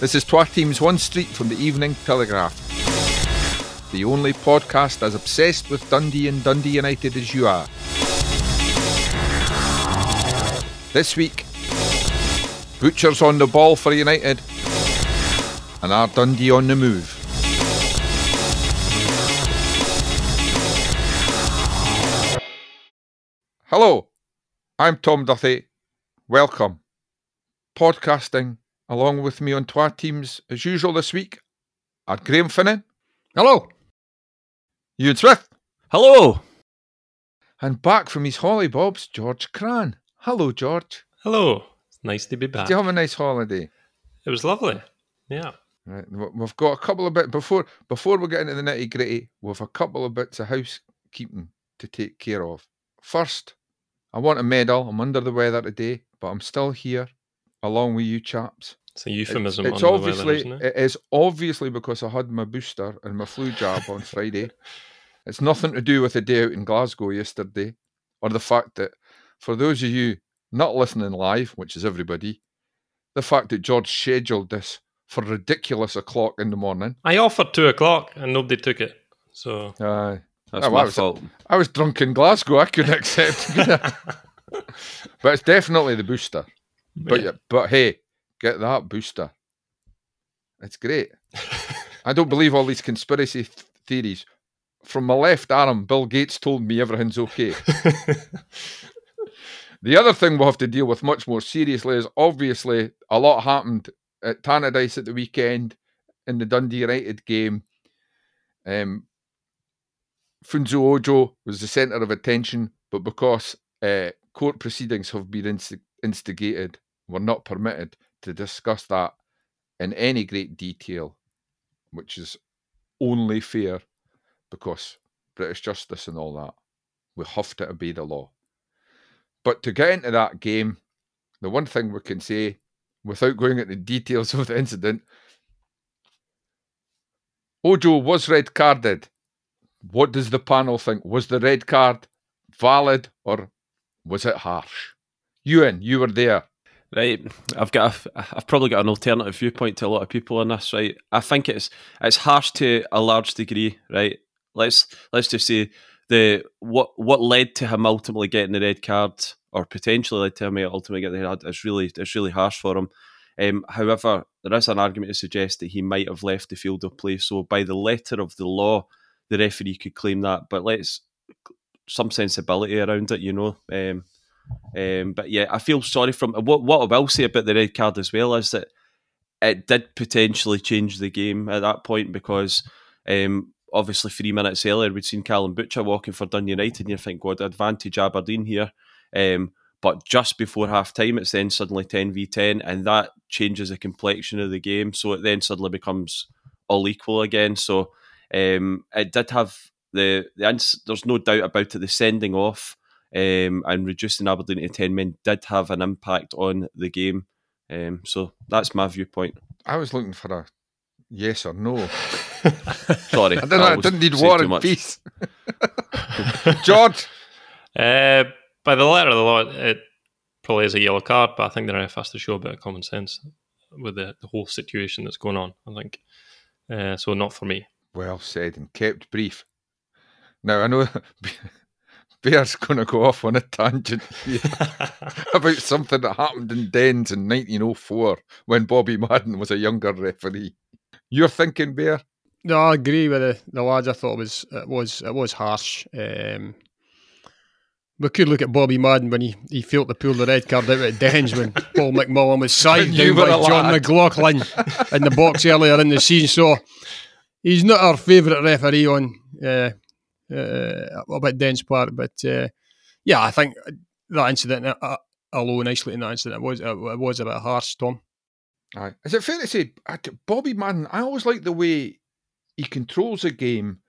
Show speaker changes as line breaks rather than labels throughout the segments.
This is Twa Teams One Street from the Evening Telegraph. The only podcast as obsessed with Dundee and Dundee United as you are. This week, Butchers on the ball for United, and our Dundee on the move. Hello, I'm Tom Duthie. Welcome. Podcasting along with me on Twa Teams as usual this week are Graham Finnan.
Hello.
Ewan Smith.
Hello.
And back from his holly bobs, George Cran. Hello, George.
Hello. It's nice to be back.
Did you have a nice holiday?
It was lovely. Yeah.
Right. We've got a couple of bits before before we get into the nitty gritty. We've a couple of bits of housekeeping to take care of. First, I want a medal. I'm under the weather today, but I'm still here, along with you chaps.
It's a euphemism.
It's, it's
under
obviously
the weather, isn't it?
it is obviously because I had my booster and my flu jab on Friday. It's nothing to do with the day out in Glasgow yesterday, or the fact that for those of you not listening live, which is everybody, the fact that George scheduled this for ridiculous o'clock in the morning.
I offered two o'clock and nobody took it. So
Uh,
That's
Oh,
my
I was-
fault.
I was drunk in Glasgow. I couldn't accept. but it's definitely the booster. But
yeah.
but hey, get that booster. It's great. I don't believe all these conspiracy th- theories. From my left arm, Bill Gates told me everything's okay. the other thing we'll have to deal with much more seriously is obviously a lot happened at Tannadice at the weekend in the Dundee United game. Um, Funso Ojo was the centre of attention, but because uh, court proceedings have been insti- instigated, we're not permitted to discuss that in any great detail, which is only fair because British justice and all that. We have to obey the law. But to get into that game, the one thing we can say, without going into details of the incident, Ojo was red carded. What does the panel think? Was the red card valid or was it harsh? Ewan, you were there.
Right, I've got a, I've probably got an alternative viewpoint to a lot of people on this. Right, I think it's it's harsh to a large degree. Right, let's let's just say the what what led to him ultimately getting the red card, or potentially led to him ultimately getting the red card, is really it's really harsh for him. Um, however, there is an argument to suggest that he might have left the field of play. So by the letter of the law, the referee could claim that. But let's some sensibility around it, you know. Um, um, but yeah, I feel sorry from what what I will say about the red card as well is that it did potentially change the game at that point because um, obviously three minutes earlier we'd seen Callum Butcher walking for Dun United and you think, God, advantage Aberdeen here. Um, but just before half time, it's then suddenly 10 v 10, and that changes the complexion of the game. So it then suddenly becomes all equal again. So um, it did have the, the there's no doubt about it, the sending off um, and reducing Aberdeen to 10 men did have an impact on the game. Um, so that's my viewpoint.
I was looking for a yes or no.
Sorry.
I didn't, I
was
didn't need
saying
war and peace. George,
uh, by the letter of the law, it probably is a yellow card, but I think the ref has to show a bit of common sense with the, the whole situation that's going on. I think uh, so. Not for me.
well said and kept brief. Now I know Bear's going to go off on a tangent about something that happened in Dens in 1904 when Bobby Madden was a younger referee. You're thinking, Bear?
No, I agree with the, the lads. I thought it was it was it was harsh. Um, we could look at Bobby Madden when he, he failed to pull the red card out at Dens when Paul McMullan was
When
side
you
down by John
lad.
McLaughlin in the box earlier in the season. So he's not our favourite referee on uh, uh, up at Dens Park. But uh, yeah, I think that incident uh, alone, isolating that incident, was it was a bit harsh, Tom.
Aye. Is it fair to say Bobby Madden? I always like the way he controls a game,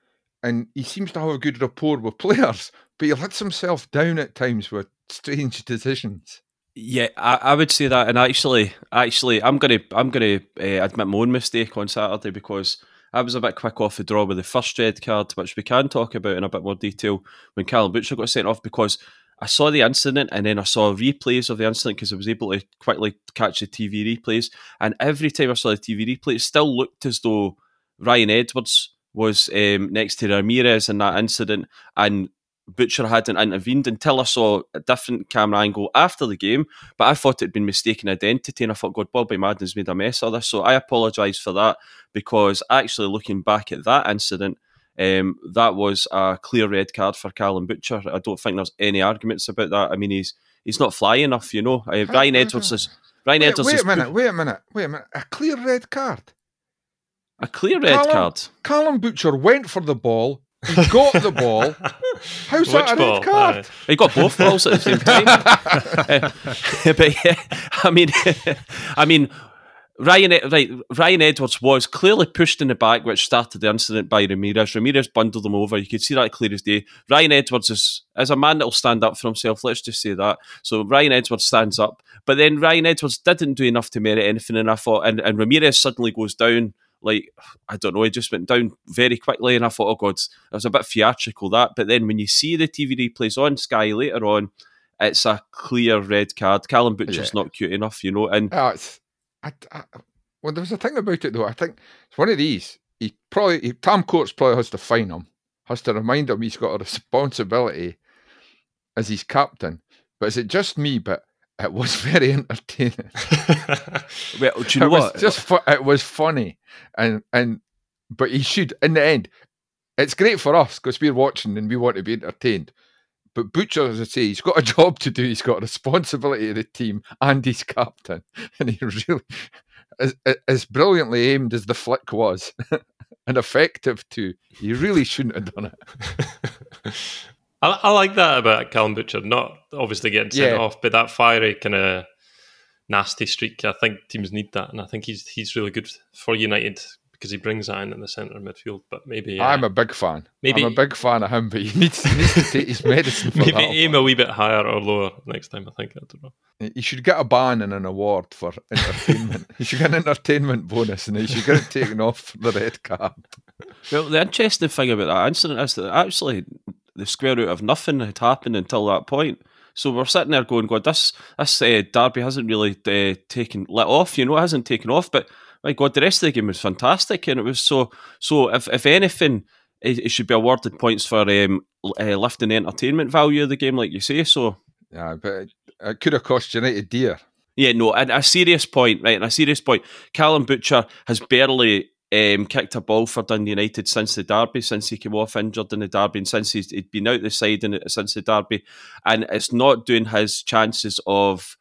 and he seems to have a good rapport with players. But he lets himself down at times with strange decisions.
Yeah, I, I would say that, and actually, actually, I'm gonna, I'm gonna uh, admit my own mistake on Saturday because I was a bit quick off the draw with the first red card, which we can talk about in a bit more detail when Callum Butcher got sent off. Because I saw the incident and then I saw replays of the incident because I was able to quickly catch the TV replays. And every time I saw the TV replay, it still looked as though Ryan Edwards was um, next to Ramirez in that incident and Butcher hadn't intervened until I saw a different camera angle after the game. But I thought it had been mistaken identity, and I thought, God, Bobby Madden's made a mess of this. So I apologise for that because actually looking back at that incident, um, that was a clear red card for Callum Butcher. I don't think there's any arguments about that. I mean, he's he's not fly enough, you know. Uh, Ryan Edwards is Ryan
Wait,
Edwards
wait a minute, wait a minute, wait a minute. A clear red card.
a clear red
Callum-
card.
Callum Butcher went for the ball. He got the ball. How's
Which
that a red card?
Aye.
He got both balls at the same time. Uh, but yeah, I mean, I mean, Ryan right, Ryan Edwards was clearly pushed in the back, which started the incident by Ramirez. Ramirez bundled him over. You could see that clear as day. Ryan Edwards is is a man that will stand up for himself. Let's just say that. So Ryan Edwards stands up, but then Ryan Edwards didn't do enough to merit anything, and I thought, and, and Ramirez suddenly goes down. Like I don't know, it just went down very quickly, and I thought, oh god, it was a bit theatrical that. But then when you see the TV replays on Sky later on, it's a clear red card. Callum Butcher's
Yeah.
not cute enough, you know, and
ah, it's, I, I, well, there was a thing about it though. I think it's one of these. He probably he, Tom Courts probably has to fine him, has to remind him he's got a responsibility as his captain. But is it just me? But it was very entertaining.
well, do you know
it was
what?
just fu- it was funny, and and but he should in the end. It's great for us because we're watching and we want to be entertained. But Butcher, as I say, he's got a job to do. He's got a responsibility of the team, and he's captain. And he really, as, as brilliantly aimed as the flick was, and effective too, he really shouldn't have done it.
I, I like that about Callum Butcher, not obviously getting sent
Yeah.
off, but that fiery kind of nasty streak. I think teams need that, and I think he's he's really good for United because he brings that in in the centre of midfield. But maybe uh,
I'm a big fan.
Maybe-
I'm a big fan of him, but he needs, he needs to take his medicine for
maybe
that.
aim a wee bit higher or lower next time. I think I don't know.
He should get a ban and an award for entertainment. he should get an entertainment bonus, and he should get it taken off the red card.
Well, the interesting thing about that incident is that actually the square root of nothing had happened until that point. So we're sitting there going, God, this this uh, derby hasn't really uh, taken let off. You know, it hasn't taken off. But my God, the rest of the game was fantastic, and it was so. So if if anything, it, it should be awarded points for um, uh, lifting the entertainment value of the game, like you say. So
Yeah, but it, it could have cost United dear.
yeah, no, and a serious point, right? And a serious point. Callum Butcher has barely um, kicked a ball for Dundee United since the derby, since he came off injured in the derby, and since he'd been out the side in since the derby, and it's not doing his chances of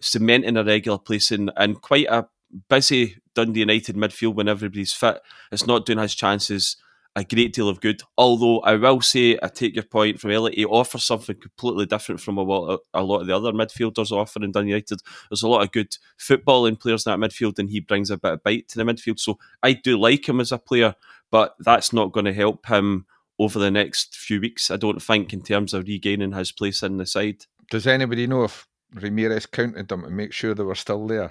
cementing a regular place in and quite a busy Dundee United midfield when everybody's fit. It's not doing his chances a great deal of good. Although I will say, I take your point from Elliot. He offers something completely different from a lot, a lot of the other midfielders offer in Dundee United. There's a lot of good footballing players in that midfield, and he brings a bit of bite to the midfield. So I do like him as a player, but that's not going to help him over the next few weeks. I don't think in terms of regaining his place in the side.
Does anybody know if Ramirez counted them to make sure they were still there?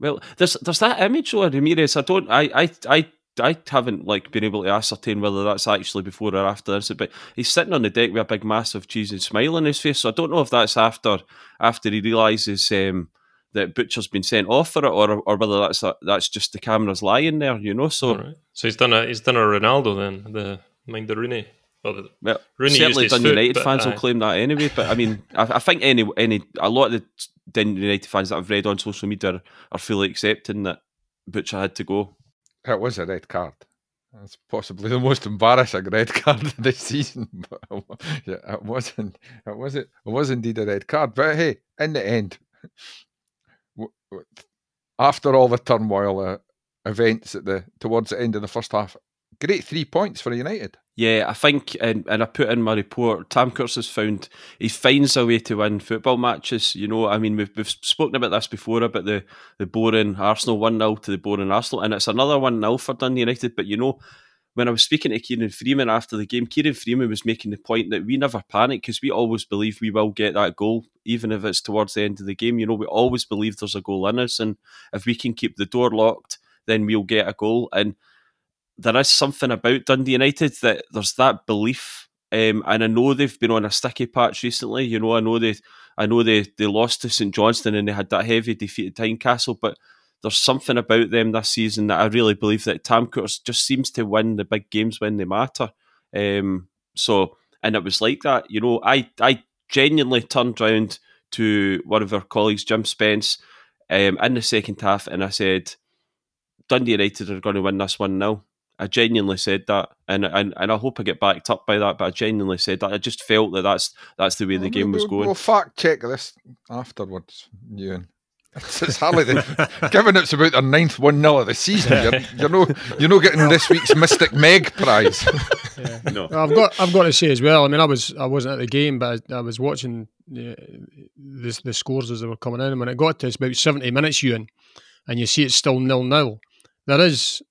Well, there's there's that image though of Ramirez. I don't I I I I haven't like been able to ascertain whether that's actually before or after this, but he's sitting on the deck with a big massive cheesy smile on his face. So I don't know if that's after after he realizes um, that Butcher's been sent off for it, or or whether that's a, that's just the cameras lying there. You know, so
right. So he's done a he's done a Ronaldo then. The mind the Rooney. Well, the,
well,
Rooney
certainly
used his
Dundee
foot,
United fans
aye.
will claim that anyway. But I mean, I, I think any any a lot of the United fans that I've read on social media are, are fully accepting that Butcher had to go.
It was a red card. That's possibly the most embarrassing red card of this season. But it wa- yeah, it wasn't. It wasn't. It was indeed a red card. But hey, in the end, after all the turmoil, uh, events at the towards the end of the first half, great three points for United.
Yeah, I think, and, and I put in my report, Tam Courts has found he finds a way to win football matches. You know, I mean, we've, we've spoken about this before about the, the boring Arsenal 1 0 to the boring Arsenal, and it's another 1 0 for Dundee United. But you know, when I was speaking to Kieran Freeman after the game, Kieran Freeman was making the point that we never panic because we always believe we will get that goal, even if it's towards the end of the game. You know, we always believe there's a goal in us, and if we can keep the door locked, then we'll get a goal. And there is something about Dundee United that there's that belief um, and I know they've been on a sticky patch recently. You know, I know they, I know they they lost to St Johnstone and they had that heavy defeat at Tynecastle, but there's something about them this season that I really believe that Tam Courts just seems to win the big games when they matter. Um, so, and it was like that. You know, I I genuinely turned round to one of our colleagues, Jim Spence, um, in the second half, and I said, Dundee United are going to win this one now. I genuinely said that, and, and and I hope I get backed up by that. But I genuinely said that. I just felt that that's that's the way the game was going.
We'll fact check this afterwards, Ewan. It's hardly the, given it's about their ninth one 0 of the season. You're, you're no you're not getting this week's Mystic Meg prize.
Yeah. No,
I've got I've got to say as well. I mean, I was I wasn't at the game, but I, I was watching the, the the scores as they were coming in, and when it got to it's about seventy minutes, Ewan, and you see it's still nil nil. There is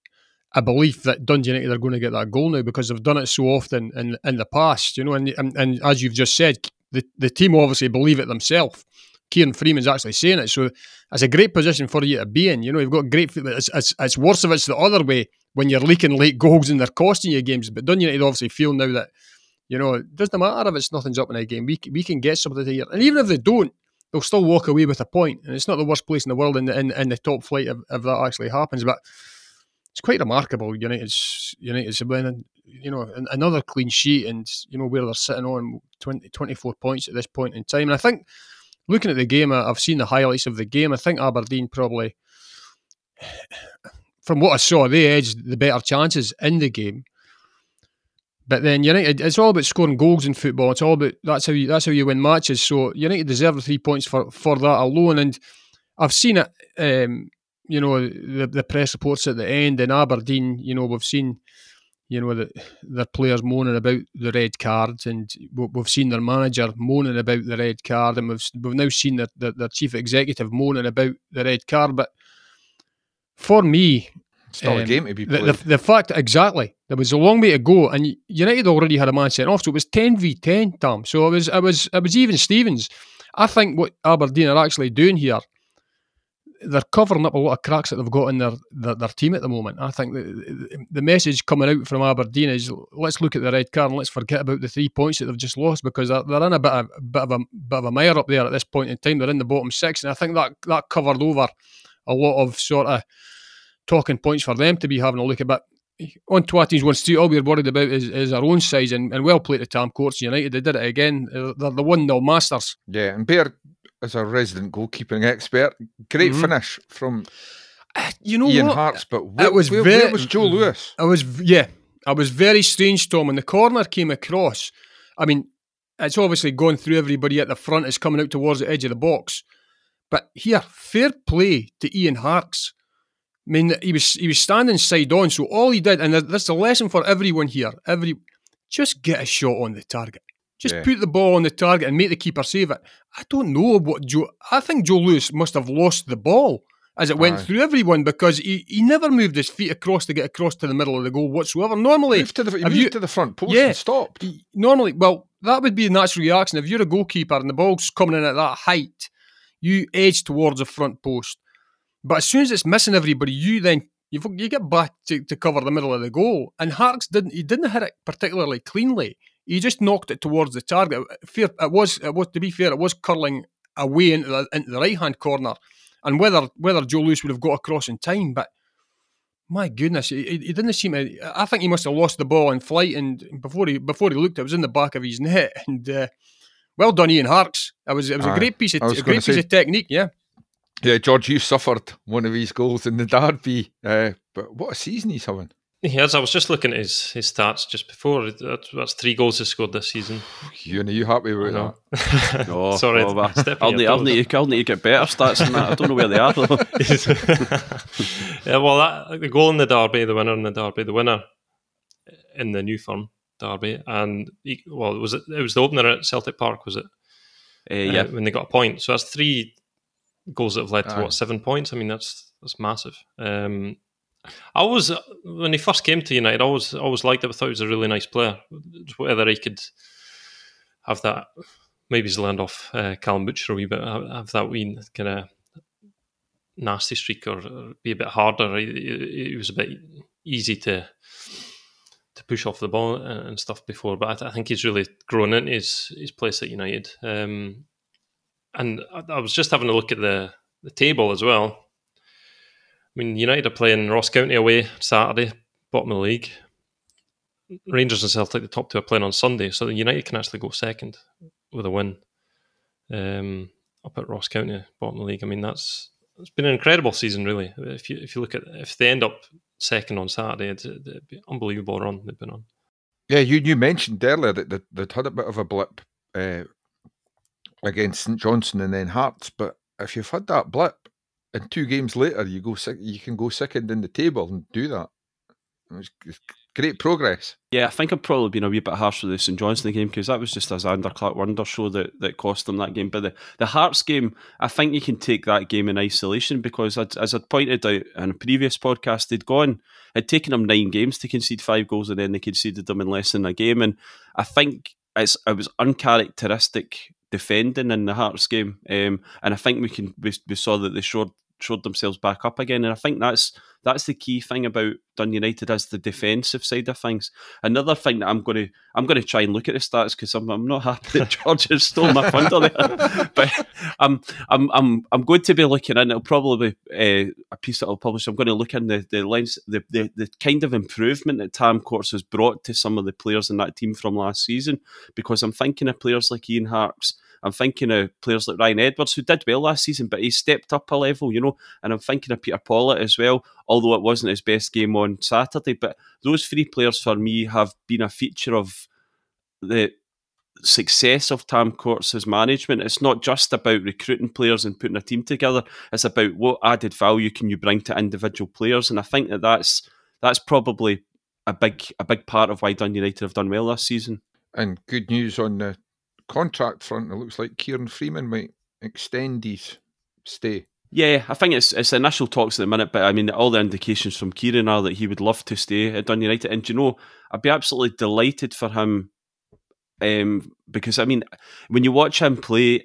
a belief that Dundee United are going to get that goal now because they've done it so often in in the past, you know. And and, and as you've just said, the the team obviously believe it themselves. Kieran Freeman's actually saying it, so it's a great position for you to be in. You know, you've got great. It's, it's, it's worse if it's the other way when you're leaking late goals and they're costing you games. But Dundee United obviously feel now that you know it doesn't matter if it's nothing's up in a game. We we can get something here, and even if they don't, they'll still walk away with a point. And it's not the worst place in the world in the in, in the top flight if, if that actually happens. But it's quite remarkable. United's United's winning, you know, another clean sheet, and you know where they're sitting on 20, 24 points at this point in time. And I think looking at the game, I've seen the highlights of the game. I think Aberdeen probably, from what I saw, they edged the better chances in the game. But then United, it's all about scoring goals in football. It's all about that's how you that's how you win matches. So United deserve the three points for for that alone. And I've seen it. Um, you know the the press reports at the end in Aberdeen. You know we've seen you know, the, their players moaning about the red cards, and we've seen their manager moaning about the red card, and we've we've now seen their, their, their chief executive moaning about the red card. But for me,
still um, a game to be played.
The, the, the, fact exactly there was a long way to go, and United already had a man sent off, so it was ten v ten, Tom. So it was it was it was even Stevens. I think what Aberdeen are actually doing here they're covering up a lot of cracks that they've got in their, their, their team at the moment. I think the, the message coming out from Aberdeen is let's look at the red card and let's forget about the three points that they've just lost because they're, they're in a bit of, bit of a bit of a mire up there at this point in time. They're in the bottom six, and I think that that covered over a lot of sort of talking points for them to be having a look at. But on Twa Teams one street, all we're worried about is, is our own size and, and well played to Tam Courts United. They did it again. They're the one 0 masters.
Yeah, and Bear as a resident goalkeeping expert. Great mm-hmm. finish from
uh, you know
Ian
what?
But where, it was where, very, where was Joe Lewis?
I was yeah, I was very strange. Tom when the corner came across. I mean, it's obviously going through everybody at the front. It's coming out towards the edge of the box. But here, fair play to Ian Harkes. I mean, he was he was standing side on, so all he did, and that's a lesson for everyone here. Every just get a shot on the target. Just yeah. put the ball on the target and make the keeper save it. I don't know what Joe. I think Joe Lewis must have lost the ball as it went Aye. through everyone because he, he never moved his feet across to get across to the middle of the goal whatsoever. Normally,
moved to the, he moved you, to the front post yeah, and stopped.
Normally, well, that would be a natural reaction. If you're a goalkeeper and the ball's coming in at that height, you edge towards the front post. But as soon as it's missing everybody, you then you, you get back to, to cover the middle of the goal. And Harkes didn't he didn't hit it particularly cleanly. He just knocked it towards the target. Fair, it was, it was to be fair, it was curling away into the, into the right hand corner, and whether whether Joe Lewis would have got across in time, but my goodness, he, he didn't seem. To, I think he must have lost the ball in flight, and before he before he looked, it was in the back of his net. And uh, well done, Ian Harkes. It was it was a great piece of a great say, piece of technique. Yeah.
Yeah, George, you suffered one of his goals in the derby, uh, but what a season he's having.
He has. I was just looking at his, his stats just before. That's, that's three goals he scored this season.
You know, you happy with
that? no, Sorry,
I'll, need, I'll, need to, I'll need to get better stats than that. I don't know where they are though.
yeah, well, that, the goal in the derby, the winner in the derby, the winner in the new firm derby, and he, well, was it? It was the opener at Celtic Park, was it?
Uh, yeah, uh,
when they got a point. So that's three goals that have led to Aye. what seven points. I mean, that's that's massive. Um, I was when he first came to United. I always always liked him. I thought he was a really nice player. Whether he could have that, maybe he's learned off uh, Callum Butcher a wee bit. Have that wee kind of nasty streak or, be a bit harder. He, he, was a bit easy to to push off the ball and stuff before, but I, th- I think he's really grown into his his place at United. Um, and I, I, was just having a look at the the table as well. I mean, United are playing Ross County away Saturday, bottom of the league. Rangers and Celtic, the top two, are playing on Sunday, so the United can actually go second with a win. Um, up at Ross County, bottom of the league. I mean, that's it's been an incredible season, really. If you if you look at if they end up second on Saturday, it's an unbelievable run they've been on.
Yeah, you you mentioned earlier that they, would had a bit of a blip uh, against St Johnstone and then Hearts, but if you've had that blip and two games later you go you can go second in the table and do that. Great progress.
Yeah, I think I've probably been a wee bit harsh with the St Johnstone game because that was just a Zander Clark Wonder show that, that cost them that game. But the, the Hearts game, I think you can take that game in isolation because, I'd, as I pointed out in a previous podcast, they'd gone, had taken them nine games to concede five goals and then they conceded them in less than a game. And I think it's, it was uncharacteristic defending in the Hearts game, um, and I think we can we, we saw that they showed showed themselves back up again. And I think that's that's the key thing about Dun United as the defensive side of things. Another thing that I'm going to I'm going to try and look at the stats because I'm, I'm not happy that George has stole my thunder there. but I'm I'm I'm I'm going to be looking and it'll probably be uh, a piece that I'll publish. I'm going to look in the the lens the, the the kind of improvement that Tam Courts has brought to some of the players in that team from last season because I'm thinking of players like Ian Harkes I'm thinking of players like Ryan Edwards, who did well last season, but he stepped up a level, you know. And I'm thinking of Peter Pawlett as well, although it wasn't his best game on Saturday. But those three players for me have been a feature of the success of Tam Courts' management. It's not just about recruiting players and putting a team together. It's about what added value can you bring to individual players, and I think that that's that's probably a big a big part of why Dun United have done well last season.
And good news on the contract front, it looks like Kieran Freeman might extend his stay.
Yeah, I think it's it's initial talks at the minute, but I mean, all the indications from Kieran are that he would love to stay at Dun United. And you know, I'd be absolutely delighted for him um, because I mean, when you watch him play,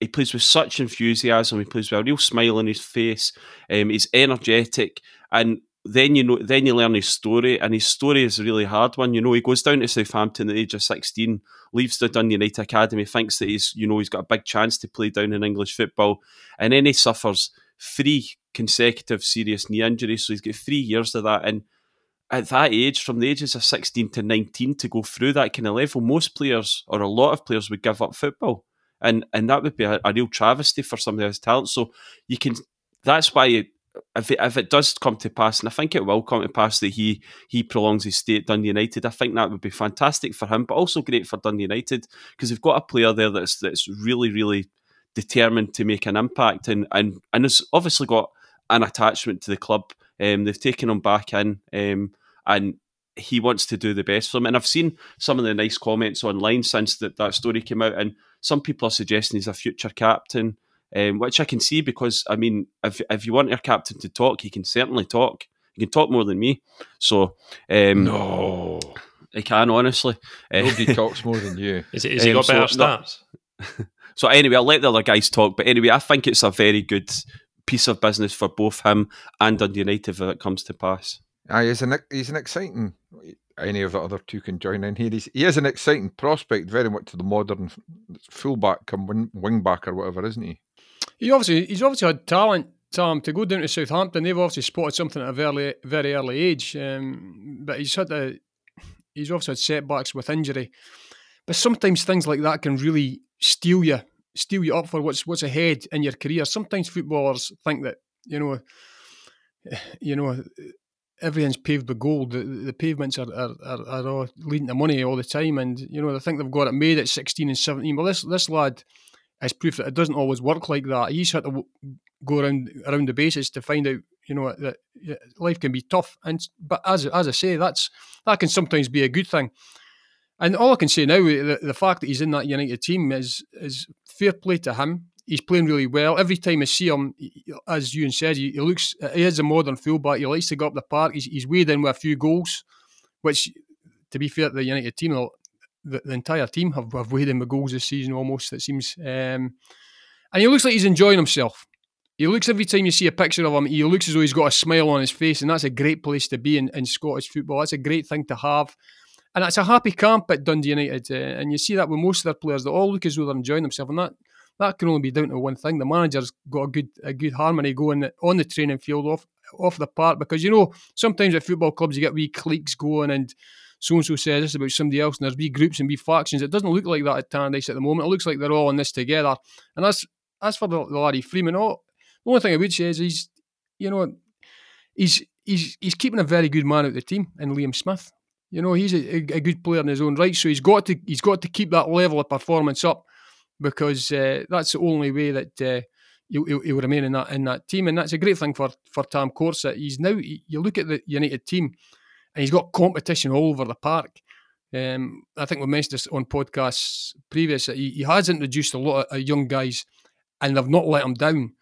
he plays with such enthusiasm. He plays with a real smile on his face. Um, he's energetic, and then you know, then you learn his story, and his story is a really hard one. You know, he goes down to Southampton at the age of sixteen, leaves the Dun United academy, thinks that he's, you know, he's got a big chance to play down in English football, and then he suffers three consecutive serious knee injuries. So he's got three years of that, and at that age, from the ages of sixteen to nineteen, to go through that kind of level, most players or a lot of players would give up football, and and that would be a, a real travesty for somebody has talent. So you can. That's why if it, if it does come to pass, and I think it will come to pass that he he prolongs his stay at Dundee United, I think that would be fantastic for him, but also great for Dundee United because they've got a player there that's that's really really determined to make an impact and and and has obviously got an attachment to the club. Um, they've taken him back in, um, and he wants to do the best for them. And I've seen some of the nice comments online since that that story came out, and some people are suggesting he's a future captain um, which I can see because I mean, if if you want your captain to talk, he can certainly talk. He can talk more than me. So um,
no,
he can honestly.
Uh, Nobody talks more than you.
Is, it, is he um, got better so, stats?
so anyway, I'll let the other guys talk. But anyway, I think it's a very good piece of business for both him and Dundee United if it comes to pass.
Ah, he's an he's an exciting. Any of the other two can join in here. He's, he is an exciting prospect, very much to the modern fullback, come wing, wing back or whatever, isn't he?
He obviously he's obviously had talent. Tom to go down to Southampton, they've obviously spotted something at a very very early age. Um, but he's had a he's also had setbacks with injury. But sometimes things like that can really steal you, steal you up for what's what's ahead in your career. Sometimes footballers think that you know, you know, everything's paved with gold. The, the pavements are, are, are, are all leading to money all the time, and you know they think they've got it made at sixteen and seventeen. Well, this this lad is proof that it doesn't always work like that. He's had to go around around the bases to find out, you know, that life can be tough. And but as as I say, that's that can sometimes be a good thing. And all I can say now, the, the fact that he's in that United team is is fair play to him. He's playing really well. Every time I see him, as you said, he, he looks he is a modern fullback. He likes to go up the park. He's, he's weighed in with a few goals, which, to be fair the United team, the, the entire team have, have weighed in with goals this season almost, it seems. Um, and he looks like he's enjoying himself. he looks every time you see a picture of him, he looks as though he's got a smile on his face, and that's a great place to be in, in Scottish football. That's a great thing to have. And it's a happy camp at Dundee United. Uh, and you see that with most of their players, they all look as though they're enjoying themselves. And that, that can only be down to one thing. The manager's got a good a good harmony going on the training field off off the park. Because you know, sometimes at football clubs you get wee cliques going and so and so says this about somebody else, and there's wee groups and wee factions. It doesn't look like that at Tannadice at the moment. It looks like they're all in this together. And that's as for the, the laddie Freeman, all the only thing I would say is he's, you know, he's he's he's keeping a very good man out of the team in Liam Smith. You know, he's a, a, good player in his own right, so he's got to he's got to keep that level of performance up because uh, that's the only way that uh, he'll, he'll, remain in that in that team, and that's a great thing for for Tam Courts. That he's now you look at the United team, and he's got competition all over the park. Um, I think we mentioned this on podcasts previous. That he, he has introduced a lot of young guys, and they've not let him down.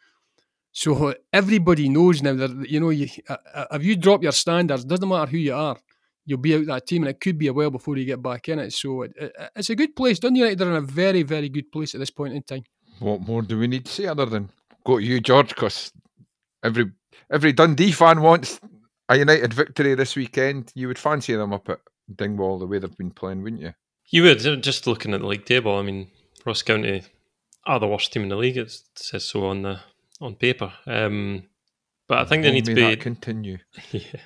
So everybody knows now that you know you, uh, uh, if you drop your standards, doesn't matter who you are, you'll be out that team, and it could be a while before you get back in it. So it, it, it's a good place. Dundee United are in a very, very good place at this point in time.
What more do we need to say other than go to you, George? Because every every Dundee fan wants a United victory this weekend. You would fancy them up at Dingwall the way they've been playing, wouldn't you?
You would. Just looking at the league table, I mean, Ross County are the worst team in the league. It says so on the on paper. Um, but I think they need to be
continue.
yeah.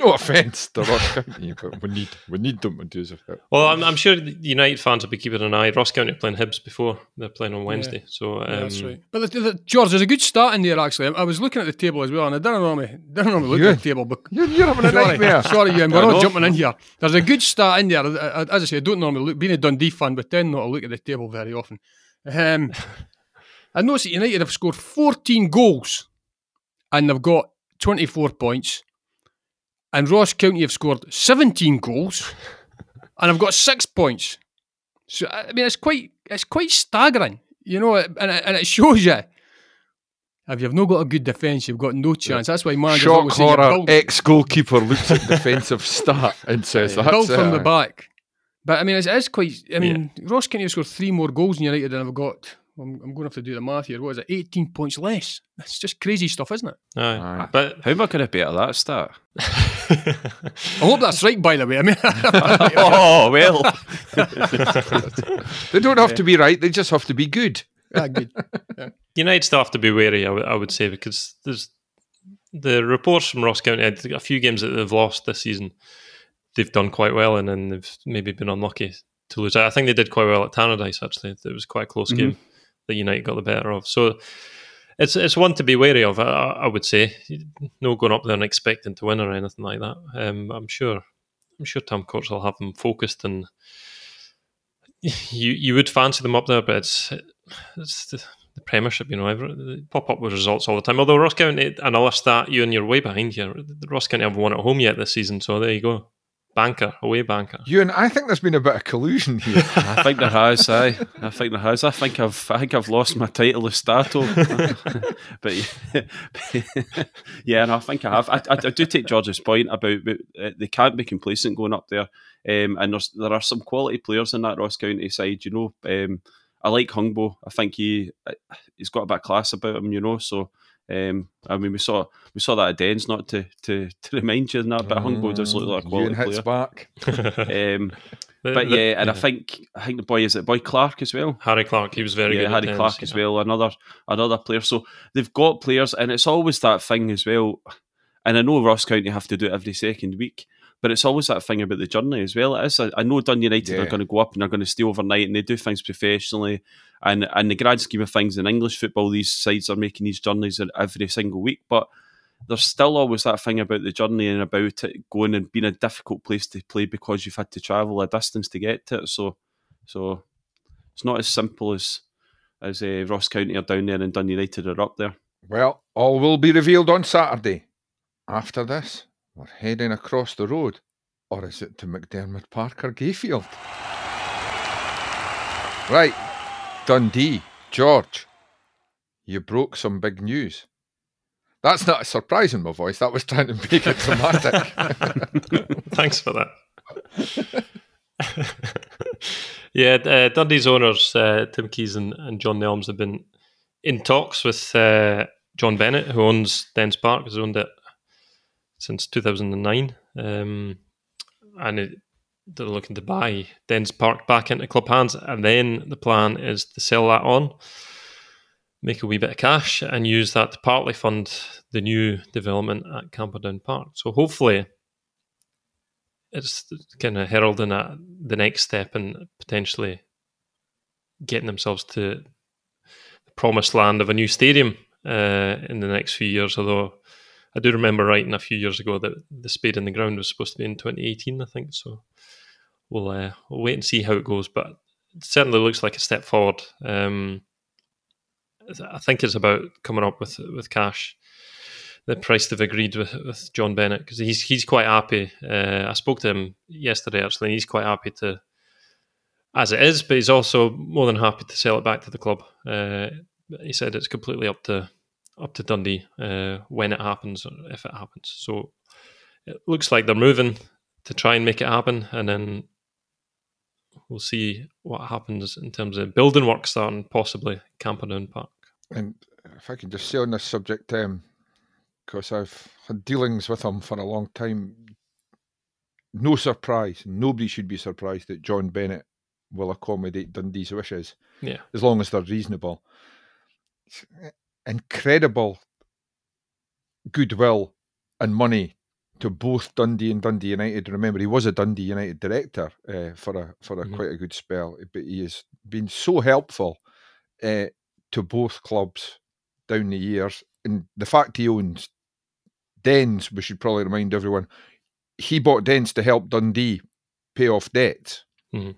No offence to Ross County, but we need we need them to do so.
Well, I'm, I'm sure United fans will be keeping an eye. Ross County are playing Hibs before they're playing on Wednesday, yeah. so um, yeah, that's right.
But the, the, George, there's a good start in there actually. I was looking at the table as well, and I didn't normally didn't normally look at the table, but
you're, you're having a
sorry,
nightmare.
Sorry, Ewan, we're all jumping in here. There's a good start in there. As I say, I don't normally look. Being a Dundee fan, but then not to look at the table very often. Um, I noticed that United have scored 14 goals and they've got 24 points. And Ross County have scored 17 goals and I've got six points. So I mean, it's quite it's quite staggering, you know, and it, and it shows you. If you've not got a good defence, you've got no chance. That's why managers
Shock
always
horror. Ex goalkeeper looks at defensive stat and says
that. Build from the back. But I mean, it is quite. I mean, yeah. Ross County have scored three more goals in United than I've got I'm, I'm going to have to do the math here. What is it? 18 points less. That's just crazy stuff, isn't it?
Aye. Aye. But
how am I going to beat that stat?
I hope that's right, by the way. I mean,
oh well.
they don't have to be right. They just have to be good.
Yeah, good. Yeah.
United still have to be wary. I, w- I would say because there's the reports from Ross County. A few games that they've lost this season, they've done quite well, and then they've maybe been unlucky to lose. I think they did quite well at Tannadice. Actually, it was quite a close mm-hmm. game that United got the better of. So it's it's one to be wary of. I, I, would say, no going up there and expecting to win or anything like that. Um, I'm sure, I'm sure Tom Courts will have them focused, and you you would fancy them up there, but it's it's the, the Premiership, you know, they pop up with results all the time. Although Ross County, another stat, you and you're way behind here. Ross County haven't won at home yet this season, so there you go banker, away banker.
Ewan, I think there's been a bit of collusion here.
I think there has. I, I think there has. I think I've, I think I've lost my title of Stato. but yeah, no, I think I have. I, I, I do take George's point about, about uh, they can't be complacent going up there. Um, and there's, there are some quality players in that Ross County side. You know, um, I like Hungbo. I think he uh, he's got a bit of class about him. You know, so um, I mean, we saw we saw that at Dens, not to to, to remind you of that, but mm, Hungbo does look like a quality
hits
player.
back.
um, but yeah, and I think I think the boy is it boy Clark as well.
Harry Clark, he was very
yeah,
good.
Harry Clark yeah. as well, another another player. So they've got players, and it's always that thing as well. And I know Ross County have to do it every second week, but it's always that thing about the journey as well. It is. I, I know Dun United yeah. are going to go up and they're going to stay overnight, and they do things professionally. And in the grand scheme of things in English football, these sides are making these journeys every single week. But there's still always that thing about the journey and about it going and being a difficult place to play because you've had to travel a distance to get to it. So, so it's not as simple as as uh, Ross County are down there and Dun United are up there.
Well, all will be revealed on Saturday. After this, we're heading across the road, or is it to McDiarmid Park or Gayfield? Right, Dundee, George, you broke some big news. That's not a surprise in my voice. That was trying to make it dramatic.
Thanks for that. yeah, uh, Dundee's owners, uh, Tim Keyes and, and, John Nelms, have been in talks with uh, John Bennett, who owns Dens Park, has owned it since 2009. Um, and it, they're looking to buy Dens Park back into club hands. And then the plan is to sell that on, make a wee bit of cash, and use that to partly fund the new development at Camperdown Park. So hopefully, it's kind of heralding the next step and potentially getting themselves to the promised land of a new stadium uh, in the next few years. Although I do remember writing a few years ago that the spade in the ground was supposed to be in 2018, I think. So we'll, uh, we'll wait and see how it goes. But it certainly looks like a step forward. Um, I think it's about coming up with with cash. The price they've agreed with, with John Bennett because he's he's quite happy. Uh, I spoke to him yesterday actually, and he's quite happy to as it is, but he's also more than happy to sell it back to the club. Uh, he said it's completely up to up to Dundee uh, when it happens or if it happens. So it looks like they're moving to try and make it happen, and then we'll see what happens in terms of building work starting possibly Camperdown Park.
And if I can just say on this subject, because um, I've had dealings with him for a long time, no surprise, nobody should be surprised that John Bennett will accommodate Dundee's wishes.
Yeah.
As long as they're reasonable. Incredible goodwill and money to both Dundee and Dundee United. Remember, he was a Dundee United director uh, for a for a mm-hmm. quite a good spell, but he has been so helpful uh, to both clubs down the years. And the fact he owns Dens, we should probably remind everyone, he bought Dens to help Dundee pay off debts. Mm-hmm.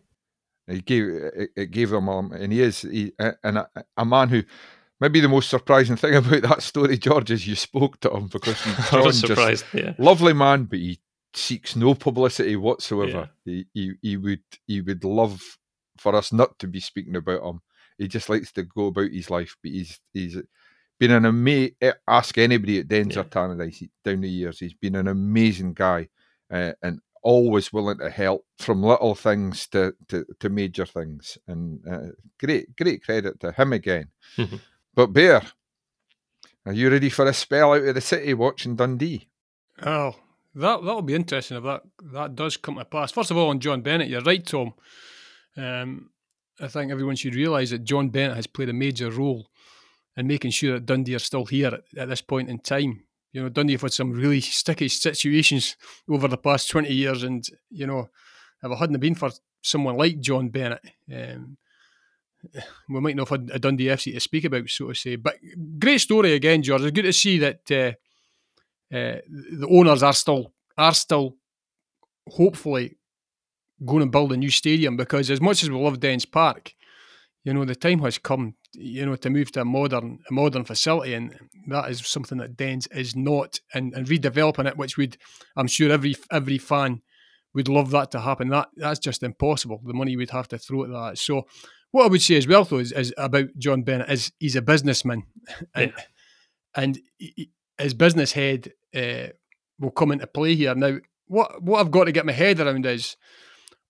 It gave it, it gave them, um, and he is he, and a, a, man who maybe the most surprising thing about that story, George, is you spoke to him because
he's I was surprised. Yeah,
lovely man, but he seeks no publicity whatsoever. Yeah. He, he he would he would love for us not to be speaking about him. He just likes to go about his life, but he's he's been an amazing. Ask anybody at Dens yeah. Tannadice down the years. He's been an amazing guy, uh, and always willing to help from little things to, to, to major things. And uh, great, great credit to him again. But Bear, are you ready for a spell out of the city watching Dundee?
Oh, that that'll be interesting if that that does come to pass. First of all, on John Bennett, you're right, Tom. Um, I think everyone should realise that John Bennett has played a major role in making sure that Dundee are still here at, at this point in time. You know, Dundee have had some really sticky situations over the past 20 years. And, you know, if it hadn't been for someone like John Bennett, um, we might not have had a Dundee FC to speak about, so to say. But great story again, George. It's good to see that uh, uh, the owners are still are still hopefully going to build a new stadium because as much as we love Dens Park, you know the time has come you know, to move to a modern a modern facility, and that is something that Dens is not, and, and redeveloping it, which would, I'm sure every every fan would love that to happen. That that's just impossible. The money we'd have to throw at that. So, what I would say as well, though, is, is about John Bennett is he's a businessman, and yeah. and he, his business head uh, will come into play here. Now, what what I've got to get my head around is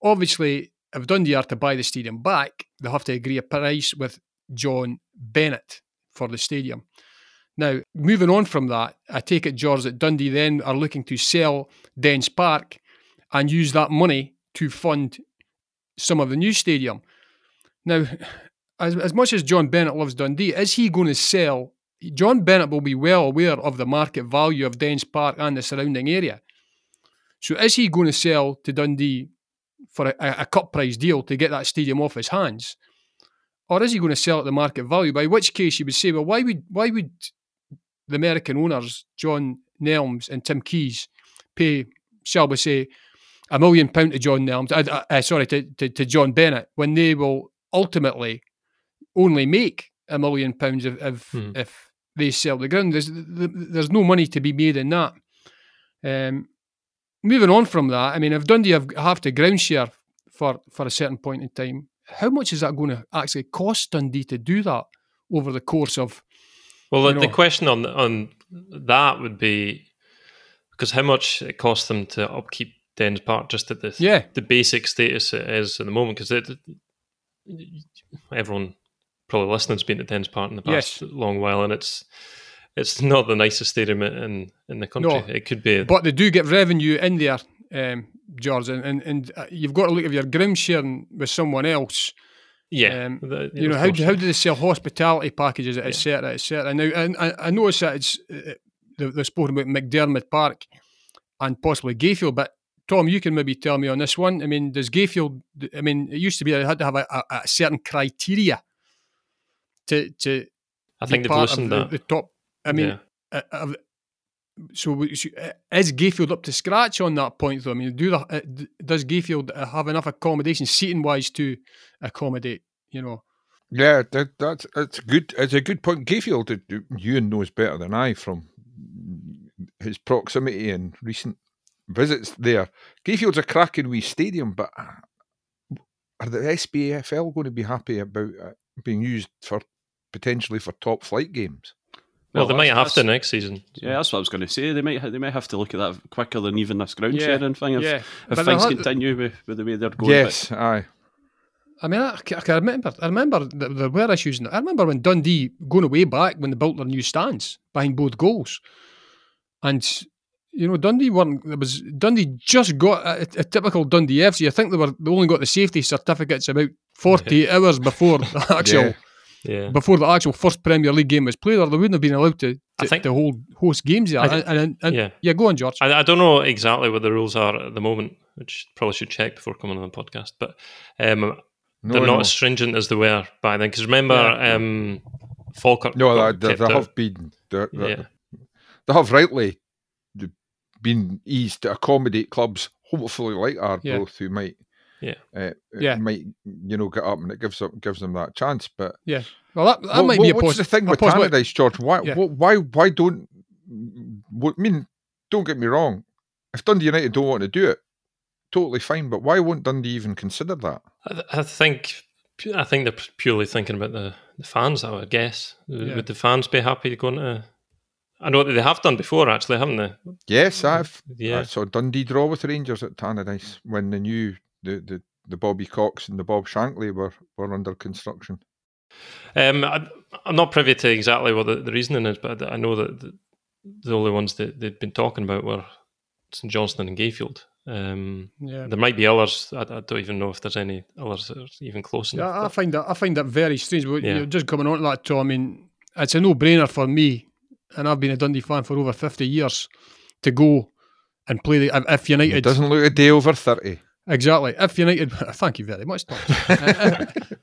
obviously if Dundee are to buy the stadium back, they have to agree a price with John Bennett for the stadium. Now, moving on from that, I take it, George, that Dundee then are looking to sell Dens Park and use that money to fund some of the new stadium. Now, as, as much as John Bennett loves Dundee, is he going to sell? John Bennett will be well aware of the market value of Dens Park and the surrounding area. So, is he going to sell to Dundee for a, a cut price deal to get that stadium off his hands? or is he going to sell at the market value? By which case you would say, well, why would why would the American owners, John Nelms and Tim Keyes, pay, shall we say, a million pound to John Nelms, uh, uh, sorry, to, to, to, John Bennett, when they will ultimately only make a million pounds if if, hmm. if they sell the ground. There's there's no money to be made in that. Um, moving on from that, I mean, if Dundee have, have to ground share for, for a certain point in time, how much is that going to actually cost Dundee to do that over the course of?
Well, the, the question on on that would be because how much it costs them to upkeep Dens Park just at the
yeah.
the basic status it is at the moment because everyone probably listening's been to Dens Park in the past yes. long while and it's it's not the nicest stadium in in the country. No, it could be,
but they do get revenue in there, um, George, and, and, and uh, you've got to look if you're ground sharing with someone else.
Yeah, um, the,
you know how do, how do they sell hospitality packages, etc., yeah. etc. Now, and I, I noticed that it's uh, they're spoken about McDiarmid Park and possibly Gayfield, but Tom, you can maybe tell me on this one. I mean, does Gayfield? I mean, it used to be I had to have a, a, a certain criteria to to.
I think they've listened
the,
that.
the top. I mean, yeah. uh, uh, so is Gayfield up to scratch on that point? Though I mean, do the, uh, does Gayfield have enough accommodation seating wise to accommodate? You know.
Yeah, that, that's it's good. It's a good point. Gayfield, Ewan knows better than I from his proximity and recent visits there. Gayfield's a cracking wee stadium, but uh, are the SPFL going to be happy about uh, being used for potentially for top flight games?
Well, well they might have to next season.
Yeah, that's what I was going to say. They might they might have to look at that quicker than even this ground yeah, sharing thing if, yeah. if things continue with, with the way they're going.
Yes, aye.
I mean, I, I, remember. I remember there were issues. I remember when Dundee going away back when they built their new stands behind both goals, and you know, Dundee weren't. There was Dundee just got a, a, typical Dundee FC. I think they were they only got the safety certificates about forty yeah. hours before the actual. Yeah. Yeah. Before the actual first Premier League game was played, or they wouldn't have been allowed to, to, think, to hold host games there. I, and, and, and, yeah. yeah, go on, George.
I, I, don't know exactly what the rules are at the moment, which probably should check before coming on the podcast. But um, no, they're not as stringent as they were back then. Because remember, yeah. um, Falkirk.
No, they, they, they have been. They're, they're, yeah. They have rightly been eased to accommodate clubs, hopefully like Arbroath, yeah. who might,
yeah,
uh, yeah, might you know get up and it gives them gives them that chance. But
yeah, well, that, that might be a point.
What's the thing with Tannadice, George? Why, yeah. why, why don't? I mean, don't get me wrong. If Dundee United don't want to do it, totally fine. But why won't Dundee even consider that?
I, I think I think they're purely thinking about the, the fans. I would guess. Yeah. Would the fans be happy going to I know that they have done before, actually, haven't they?
Yes, I've. Yeah. I saw Dundee draw with Rangers at Tannadice when the new the, the, the Bobby Cox and the Bob Shankly were, were under construction.
Um, I, am not privy to exactly what the, the, reasoning is, but I know that the, the only ones that they'd been talking about were St Johnstone and Gayfield. Um, yeah. There might be others. I, I, don't even know if there's any others that are even close enough.
Yeah, I find that I find that very strange. But yeah. just coming on to that, Tom. I mean, it's a no-brainer for me and I've been a Dundee fan for over 50 years, to go and play the, if United.
It doesn't look a day over 30.
Exactly. If United, thank you very much, Tom.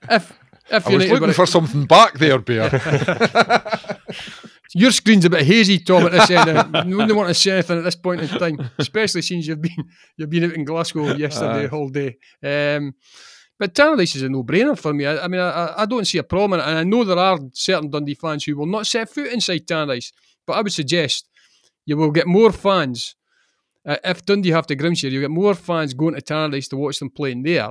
if, if
I was looking for something back there, Bear.
Your screen's a bit hazy, Tom. At this end, I wouldn't want to say anything at this point in time, especially since you've been you've been out in Glasgow yesterday uh, whole day. Um, but Tannadice is a no-brainer for me. I, I mean, I, I, don't see a problem, and I know there are certain Dundee fans who will not set foot inside Tannadice. But I would suggest you will get more fans uh, if Dundee have to Grimshire. You get more fans going to Tannadice to watch them playing there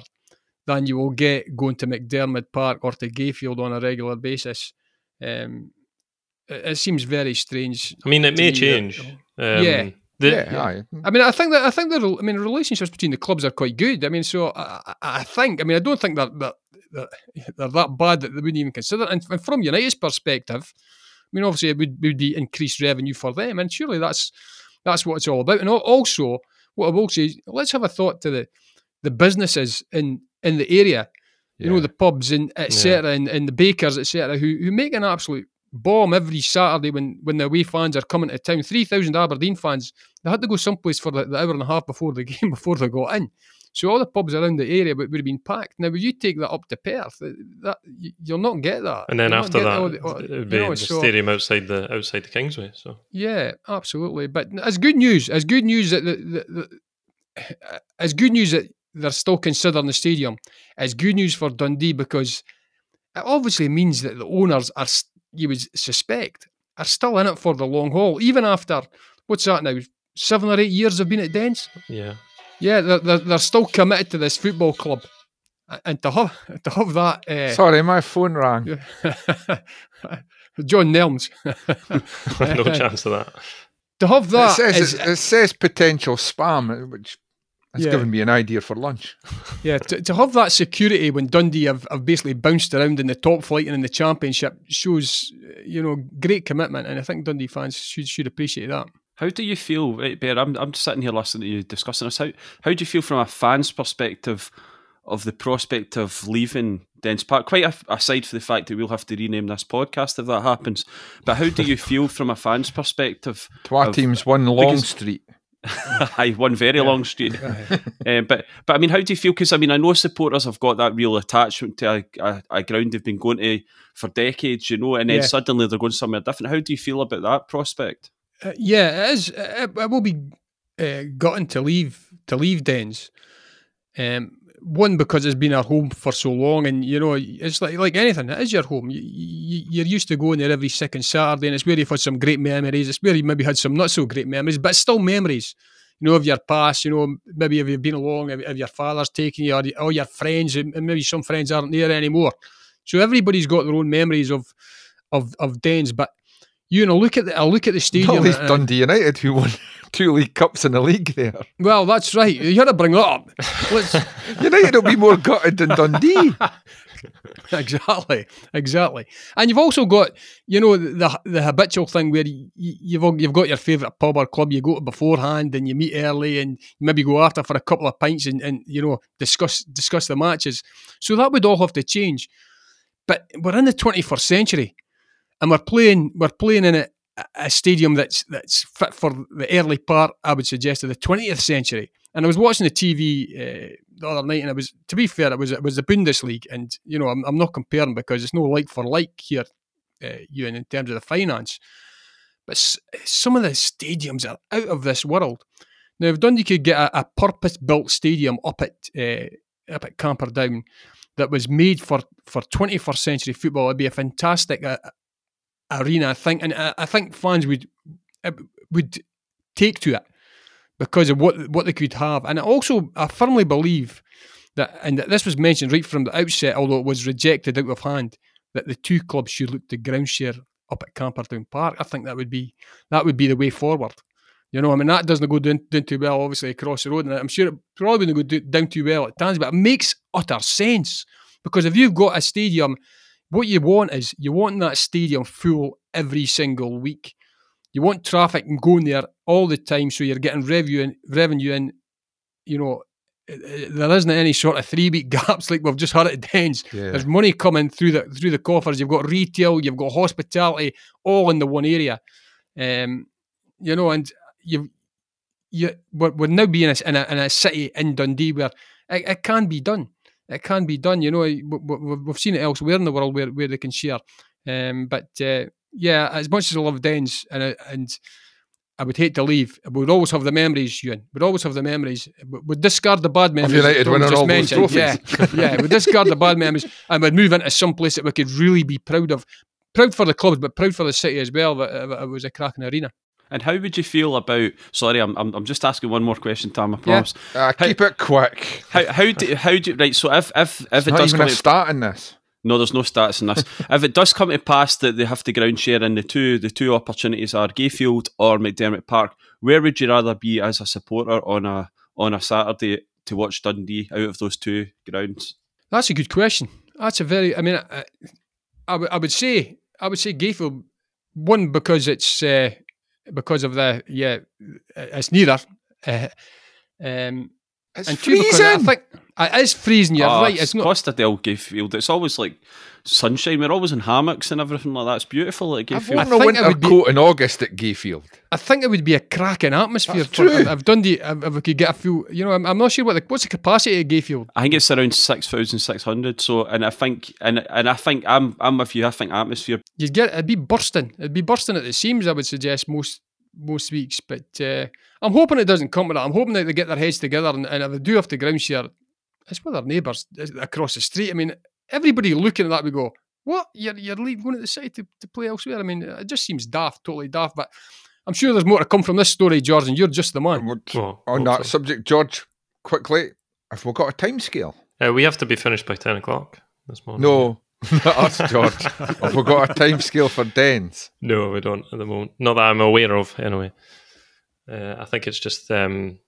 than you will get going to McDiarmid Park or to Gayfield on a regular basis. Um, it, it, seems very strange.
I mean, it may change.
Um, yeah.
The, yeah, yeah, mm.
I mean, I think that I think that I mean relationships between the clubs are quite good. I mean, so I, I think I mean I don't think that that, that they're that bad that they wouldn't even consider. And, and from United's perspective, I mean, obviously it would, would be increased revenue for them, and surely that's that's what it's all about. And also, what I will say is, let's have a thought to the the businesses in in the area. Yeah. You know, the pubs and etc. Yeah. And, and the bakers etc. Who who make an absolute bomb every Saturday when, when the away fans are coming to town. 3,000 Aberdeen fans, they had to go someplace for the, the, hour and a half before the game, before they got in. So all the pubs around the area would, would have been packed. Now, would you take that up to Perth? That You'll not get that.
And then after that, all the, all, it would be know, the so, stadium outside the outside the Kingsway. So
Yeah, absolutely. But as good news. as good news that the, the, the it's good news that they're still considering the stadium. It's good news for Dundee because it obviously means that the owners are you would suspect, are still in it for the long haul, even after what's that now? Seven or eight years have been at Dens.
Yeah,
yeah, they're, they're, they're still committed to this football club, and to have to have that. Uh,
Sorry, my phone rang.
John Nelms.
no chance of that.
To have that,
it says, is, it says potential spam, which it's yeah. given me an idea for lunch.
yeah, to, to have that security when Dundee have, have basically bounced around in the top flight and in the championship shows, uh, you know, great commitment, and I think Dundee fans should should appreciate that.
How do you feel, right, Bear? I'm I'm sitting here listening to you discussing this. How how do you feel from a fan's perspective of the prospect of leaving Dens Park? Quite aside from the fact that we'll have to rename this podcast if that happens, but how do you feel from a fan's perspective?
Twa teams, one long street.
I one very yeah. long street. um, but but I mean, how do you feel? Because I mean, I know supporters have got that real attachment to a, a, a ground they've been going to for decades, you know, and then yeah. suddenly they're going somewhere different. How do you feel about that prospect?
Uh, yeah, it is. It, it will be uh, gotten to leave to leave Dens. Um, one because it's been our home for so long, and you know it's like like anything. It is your home. You, you, are used to going there every second Saturday, and it's where you've had some great memories. It's where you maybe had some not so great memories, but still memories. You know of your past. You know maybe if you've been along, if, if your father's taken you, or all your friends, and maybe some friends aren't there anymore. So everybody's got their own memories of of of Dens, but you know, look at the I look at the stadium.
Least Dundee United, who won two league cups in the league there.
Well, that's right. You got to bring that up.
United will be more gutted than Dundee.
exactly, exactly. And you've also got, you know, the the habitual thing where you, you've you've got your favourite pub or club you go to beforehand and you meet early and maybe go after for a couple of pints and, and you know discuss discuss the matches. So that would all have to change. But we're in the 21st century and we're playing we're playing in a, a stadium that's that's fit for the early part. I would suggest of the 20th century. And I was watching the TV uh, the other night, and it was to be fair, it was it was the Bundesliga, and you know I'm, I'm not comparing because it's no like for like here, uh, in terms of the finance. But s- some of the stadiums are out of this world. Now, if Dundee could get a, a purpose-built stadium up at uh, up at Camperdown that was made for, for 21st century football, it'd be a fantastic uh, arena. I think, and I, I think fans would uh, would take to it because of what what they could have. And I also, I firmly believe that, and that this was mentioned right from the outset, although it was rejected out of hand, that the two clubs should look to ground share up at Camperdown Park. I think that would be that would be the way forward. You know, I mean that doesn't go down, down too well, obviously across the road, and I'm sure it probably wouldn't go down too well at times, but it makes utter sense because if you've got a stadium what you want is you want that stadium full every single week. You want traffic going there all the time, so you're getting revenue in, revenue in. You know, there isn't any sort of three week gaps like we've just had at Dens. Yeah. There's money coming through the through the coffers. You've got retail, you've got hospitality, all in the one area. Um, you know, and you you we're, we're now being in a, in a, in a city in Dundee where it, it can be done it can be done. You know, we've seen it elsewhere in the world where, where they can share. Um, but uh, yeah, as much as I love Dens and uh, and I would hate to leave, we'd always have the memories, Ewan. We'd always have the memories. We'd discard the bad memories.
United winning all those trophies.
Yeah, yeah. We'd discard the bad memories and we'd move into some place that we could really be proud of. Proud for the clubs, but proud for the city as well. That it was a cracking arena.
And how would you feel about? Sorry, I'm I'm, I'm just asking one more question, Tom. I promise.
Yeah. Uh, keep how, it quick.
How how do how do right? So if if if
it's
it
not
does
even
come
a start in this.
No, there's no stats in this. if it does come to pass that they have to ground share and the two the two opportunities are Gayfield or McDiarmid Park, where would you rather be as a supporter on a on a Saturday to watch Dundee out of those two grounds?
That's a good question. That's a very. I mean, I, I, I would say I would say Gayfield one because it's uh, because of the yeah, it's neither. Uh, um,
it's and freezing.
I think it is freezing. You're oh, right.
It's not Costa del Gayfield. It's always like sunshine. We're always in hammocks and everything like that. It's beautiful at Gayfield.
I've worn a winter coat be, in August at Gayfield.
I think it would be a cracking atmosphere.
That's for, true.
I've done the. If we could get a few, you know, I'm, I'm not sure what the what's the capacity of Gayfield.
I think it's around six thousand six hundred. So, and I think, and and I think I'm I'm with you. I think atmosphere.
You'd get it'd be bursting. It'd be bursting at the seams. I would suggest most most weeks. But uh, I'm hoping it doesn't come to that. I'm hoping that they get their heads together and, and if they do have to ground share, it's with their neighbours across the street. I mean, everybody looking at that we go, what? You're, you're leaving, going to the side to, to play elsewhere? I mean, it just seems daft, totally daft. But I'm sure there's more to come from this story, George, and you're just the man.
Oh, on that so. subject, George, quickly, have we got a time scale?
Uh, we have to be finished by 10 o'clock this morning.
No, us, George. Have we got a time scale for Dens?
No, we don't at the moment. Not that I'm aware of, anyway. Uh, I think it's just um,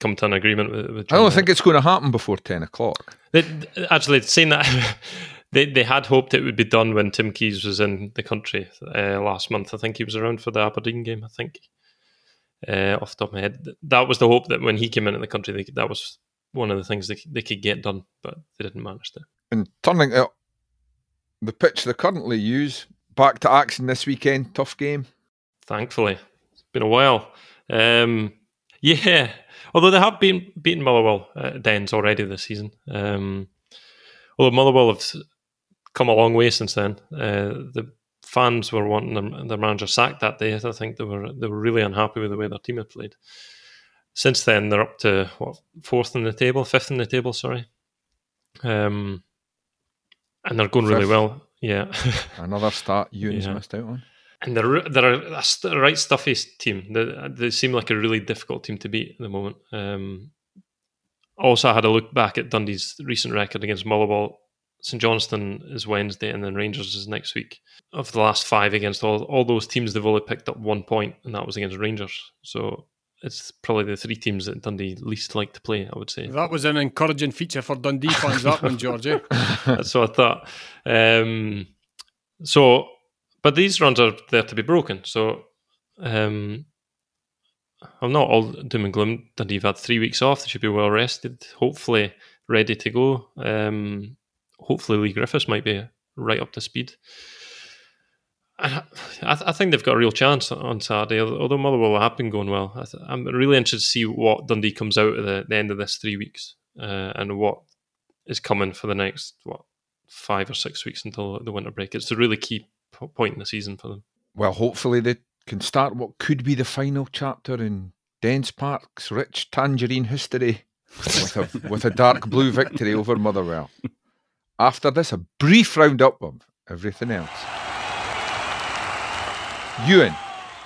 come to an agreement with. with
I don't think it's going to happen before ten o'clock.
They, actually, saying that, they they had hoped it would be done when Tim Keyes was in the country uh, last month. I think he was around for the Aberdeen game. I think uh, off the top of my head, that was the hope that when he came into the country, they, that was one of the things they they could get done, but they didn't manage to.
And turning the pitch they currently use back to action this weekend. Tough game.
Thankfully, it's been a while. Um, yeah, although they have been beaten Motherwell at Dens already this season. Um, although Motherwell have come a long way since then. Uh, the fans were wanting their, their, manager sacked that day. I think they were they were really unhappy with the way their team had played. Since then, they're up to what fourth in the table, fifth in the table. Sorry, um, and they're going fifth. really well. Yeah,
another start Ewan's yeah. missed out on.
And they're they're a, a right stuffy team. They, they seem like a really difficult team to beat at the moment. Um, also, I had a look back at Dundee's recent record against Motherwell. St Johnstone is Wednesday, and then Rangers is next week. Of the last five against all all those teams, they've only picked up one point, and that was against Rangers. So it's probably the three teams that Dundee least like to play. I would say
that was an encouraging feature for Dundee fans. that one, George. Eh?
That's what I thought. Um, so but these runs are there to be broken. So um, I'm not all doom and gloom you've had three weeks off. They should be well rested, hopefully ready to go. Um, hopefully Leigh Griffiths might be right up to speed. I, I, think they've got a real chance on Saturday, although Motherwell have been going well. I am really interested to see what Dundee comes out at the, the end of this three weeks uh, and what is coming for the next, what, five or six weeks until the winter break. It's a really key point in the season for them.
Well, hopefully they can start what could be the final chapter in Dens Park's rich tangerine history with a, with a dark blue victory over Motherwell. After this, a brief roundup of everything else. Ewan,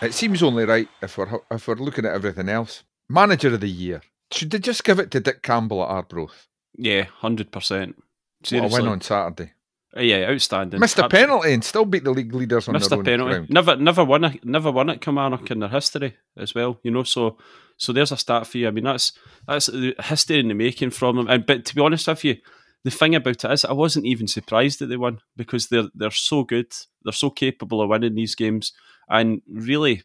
it seems only right if we're if we're looking at everything else. Manager of the year. Should they just give it to Dick Campbell at Arbroath?
Yeah, hundred percent.
Seriously. What a win on Saturday.
Uh, yeah, outstanding.
Missed a penalty and still beat the league leaders on
Missed
their
a penalty.
Ground.
Never, never won. A, never won at Kilmarnock in their history as well. You know, so so there's a start for you. I mean, that's that's the history in the making from them. And but to be honest with you, the thing about it is, I wasn't even surprised that they won because they're they're so good. They're so capable of winning these games, and really,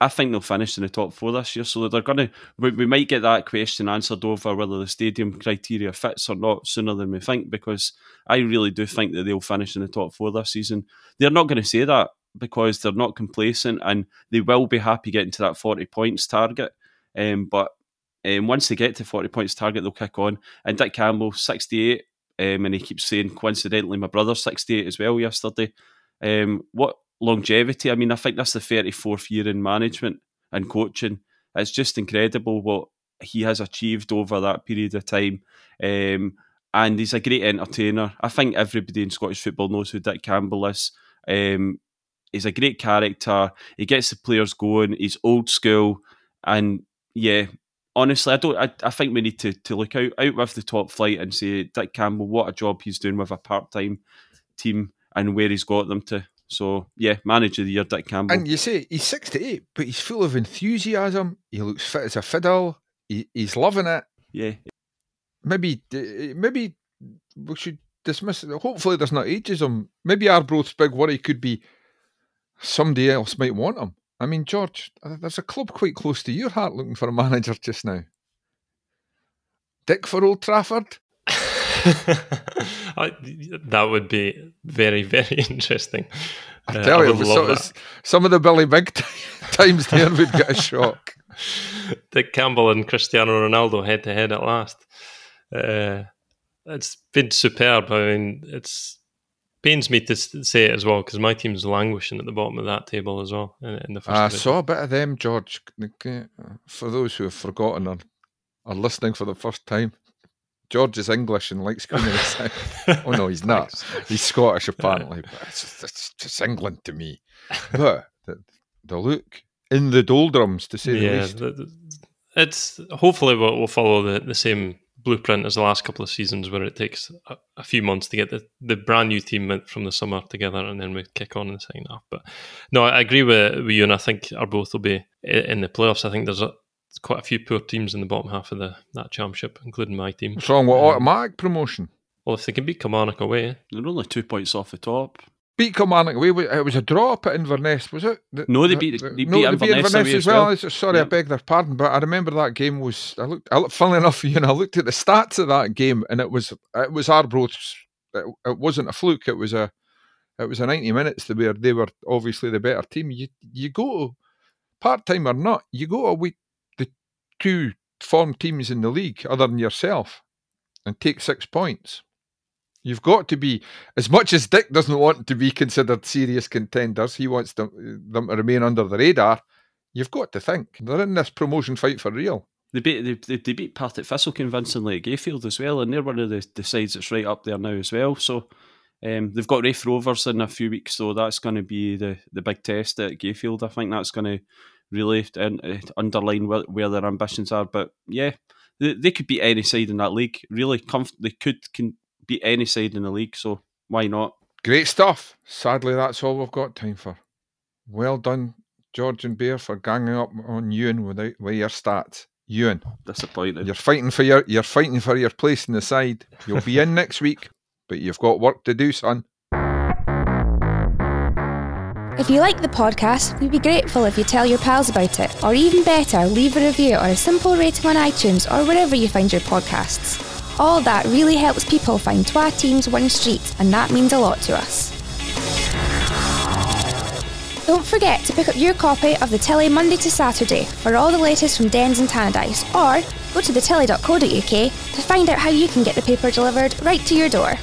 I think they'll finish in the top four this year. So they're going to, we, we, might get that question answered over whether the stadium criteria fits or not sooner than we think, because I really do think that they'll finish in the top four this season. They're not going to say that because they're not complacent and they will be happy getting to that 40 points target. Um, but um, once they get to 40 points target, they'll kick on. And Dick Campbell, 68, um, and he keeps saying, coincidentally, my brother, 68 as well yesterday. Um, what longevity. I mean, I think that's the 34th year in management and coaching. It's just incredible what he has achieved over that period of time. Um, and he's a great entertainer. I think everybody in Scottish football knows who Dick Campbell is. Um, he's a great character. He gets the players going. He's old school, and yeah, honestly, I don't. I, I think we need to to look out out with the top flight and say Dick Campbell, what a job he's doing with a part time team and where he's got them to. So yeah, manager of the year, Dick Campbell.
And you say he's sixty-eight, but he's full of enthusiasm. He looks fit as a fiddle. He, he's loving it.
Yeah.
Maybe maybe we should dismiss it. Hopefully, there's not ageism. Maybe Arbroath's big worry could be somebody else might want him. I mean, George, uh, there's a club quite close to your heart looking for a manager just now. Dick for Old Trafford.
I, that would be very, very interesting.
I uh, tell uh, you, so, some of the Billy Big times there would get a shock.
Dick Campbell and Cristiano Ronaldo head to head at last. Uh, it's been superb. I mean, it's pains me to say it as well because my team's languishing at the bottom of that table as well. In, in the first
I division. saw a bit of them, George. For those who have forgotten or are listening for the first time, George is English and likes Queen of the South. Oh no, he's not. He's Scottish apparently, but it's just, it's just England to me. But the, the look in the doldrums, to say yeah, the least.
It's hopefully we'll, we'll, follow the, the same blueprint as the last couple of seasons, where it takes a, a, few months to get the, the brand new team from the summer together, and then we kick on and sign second half. But no, I agree with, with you, and I think Arbroath will be in the playoffs. I think there's a quite a few poor teams in the bottom half of the that championship, including my team.
What's wrong with um, automatic promotion?
Well, if they can beat Kilmarnock away,
they're only two points off the top.
Beat Kilmarnock away. It was a draw up at Inverness, was it? The,
no, they beat, they beat no, Inverness,
Inverness
as
well. well. Sorry, I beg their pardon, but I remember that game was. I looked. I looked. Funnily enough, you know, I looked at the stats of that game, and it was it was Arbroath's. It, it wasn't a fluke. It was a it was a ninety minutes where they were obviously the better team. You you go part time or not, you go away the two form teams in the league other than yourself, and take six points. You've got to be, as much as Dick doesn't want to be considered serious contenders, he wants them, them to remain under the radar. You've got to think they're in this promotion fight for real.
They beat they, they, beat Partick Thistle convincingly at Gayfield as well, and they're one of the, the sides that's right up there now as well. So um, they've got Raith Rovers in a few weeks, so that's going to be the, the big test at Gayfield. I think that's going to really uh, underline where, where, their ambitions are. But yeah, they, they could be any side in that league. Really, comf- they could can beat any side in the league. So why not?
Great stuff. Sadly, that's all we've got time for. Well done, George and Bear, for ganging up on Ewan without with your stats. Ewan,
disappointed.
You're fighting for your you're fighting for your place in the side. You'll be in next week, but you've got work to do, son.
If you like the podcast, we'd be grateful if you tell your pals about it, or even better, leave a review or a simple rating on iTunes or wherever you find your podcasts. All that really helps people find Twa Teams One Street, and that means a lot to us. Don't forget to pick up your copy of the Telly Monday to Saturday for all the latest from Dens and Tannadice, or go to thetelly.co.uk to find out how you can get the paper delivered right to your door.